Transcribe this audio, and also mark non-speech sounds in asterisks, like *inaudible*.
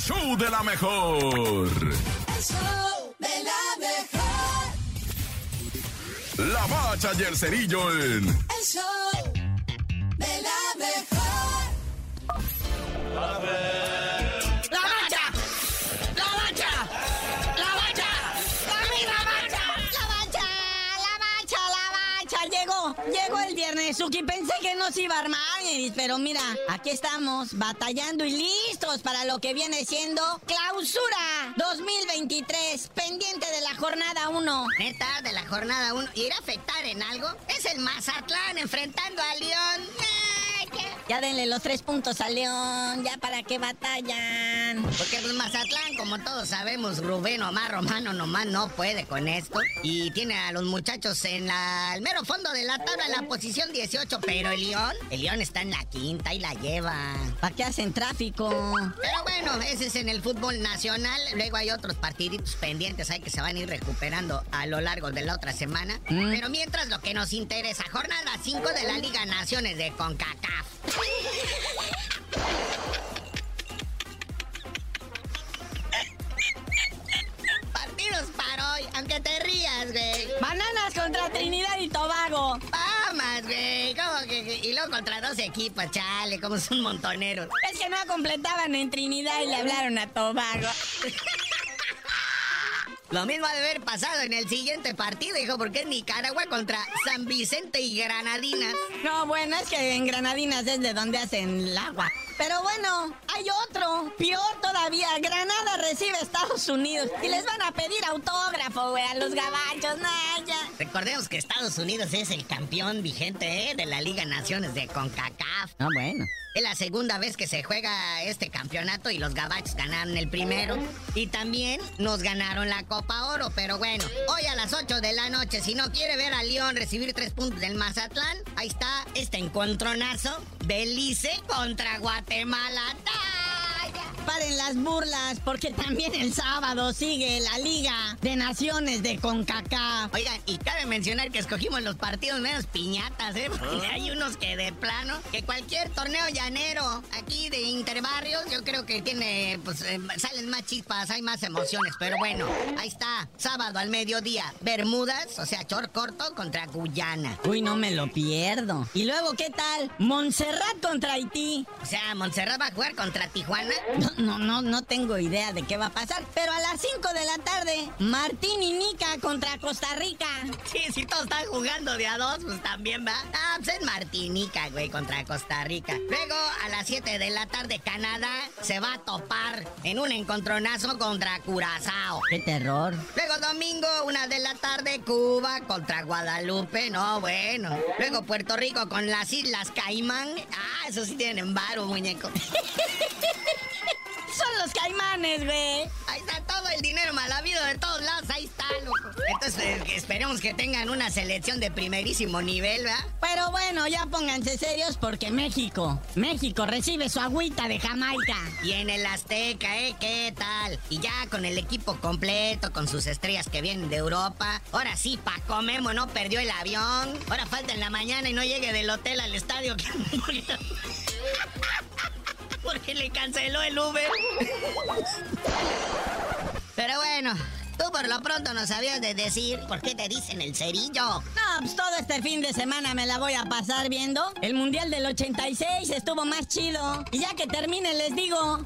show de la mejor. El show de la mejor. La bacha y el cerillo en El show de la mejor. Llegó, llegó el viernes, Suki. Pensé que no se iba a armar, pero mira, aquí estamos, batallando y listos para lo que viene siendo Clausura 2023, pendiente de la jornada 1. Neta, de la jornada 1. ¿Irá a afectar en algo? Es el Mazatlán enfrentando a León. ¿Qué? Ya denle los tres puntos a León, ya para que batallan. Porque el Mazatlán, como todos sabemos, Rubén Omar Romano nomás no puede con esto. Y tiene a los muchachos en la, el mero fondo de la tabla, en la posición 18. Pero el León, el León está en la quinta y la lleva. ¿Para qué hacen tráfico? Pero bueno, ese es en el fútbol nacional. Luego hay otros partiditos pendientes ahí que se van a ir recuperando a lo largo de la otra semana. Mm. Pero mientras lo que nos interesa, jornada 5 de la Liga Naciones de CONCACAF. Partidos para hoy, aunque te rías, güey. Bananas contra Trinidad y Tobago. Vamos, güey. ¿Cómo que, Y luego contra dos equipos, chale, como son montoneros. Es que no completaban en Trinidad y le hablaron a Tobago. *laughs* Lo mismo ha de haber pasado en el siguiente partido, hijo, porque es Nicaragua contra San Vicente y Granadinas. No, bueno, es que en Granadinas es de donde hacen el agua. Pero bueno, hay otro, peor todavía. Granada recibe Estados Unidos y les van a pedir autógrafo, güey, a los gabachos. No, ya. Recordemos que Estados Unidos es el campeón vigente ¿eh? de la Liga Naciones de CONCACAF. No, bueno. Es la segunda vez que se juega este campeonato y los gabachos ganaron el primero. Y también nos ganaron la Copa Oro. Pero bueno, hoy a las 8 de la noche, si no quiere ver a León recibir tres puntos del Mazatlán, ahí está este encontronazo. Belice contra Guatemala. Paren las burlas, porque también el sábado sigue la Liga de Naciones de CONCACAF. Oigan, y cabe mencionar que escogimos los partidos menos piñatas, ¿eh? Porque hay unos que de plano, que cualquier torneo llanero aquí de interbarrios, yo creo que tiene, pues, eh, salen más chispas, hay más emociones. Pero bueno, ahí está, sábado al mediodía, Bermudas, o sea, chor corto contra Guyana. Uy, no me lo pierdo. Y luego, ¿qué tal? Montserrat contra Haití. O sea, Montserrat va a jugar contra Tijuana. No, no, no, tengo idea de qué va a pasar. Pero a las 5 de la tarde, Martín y Nica contra Costa Rica. Sí, si todos están jugando de a dos, pues también va. Ah, pues es Martinica, güey, contra Costa Rica. Luego, a las 7 de la tarde, Canadá se va a topar en un encontronazo contra Curazao. ¡Qué terror! Luego, domingo, una de la tarde, Cuba contra Guadalupe. No, bueno. Luego, Puerto Rico con las Islas Caimán. Ah, eso sí tienen varo, muñeco. *laughs* Son los caimanes, güey. Ahí está todo el dinero mal habido de todos lados. Ahí está, loco. Entonces, eh, esperemos que tengan una selección de primerísimo nivel, ¿verdad? Pero bueno, ya pónganse serios porque México, México recibe su agüita de Jamaica. Y en el Azteca, ¿eh? ¿Qué tal? Y ya con el equipo completo, con sus estrellas que vienen de Europa. Ahora sí, Paco Memo no perdió el avión. Ahora falta en la mañana y no llegue del hotel al estadio. Porque le canceló el Uber. Pero bueno, tú por lo pronto no sabías de decir por qué te dicen el cerillo. No, pues todo este fin de semana me la voy a pasar viendo. El Mundial del 86 estuvo más chido. Y ya que termine les digo...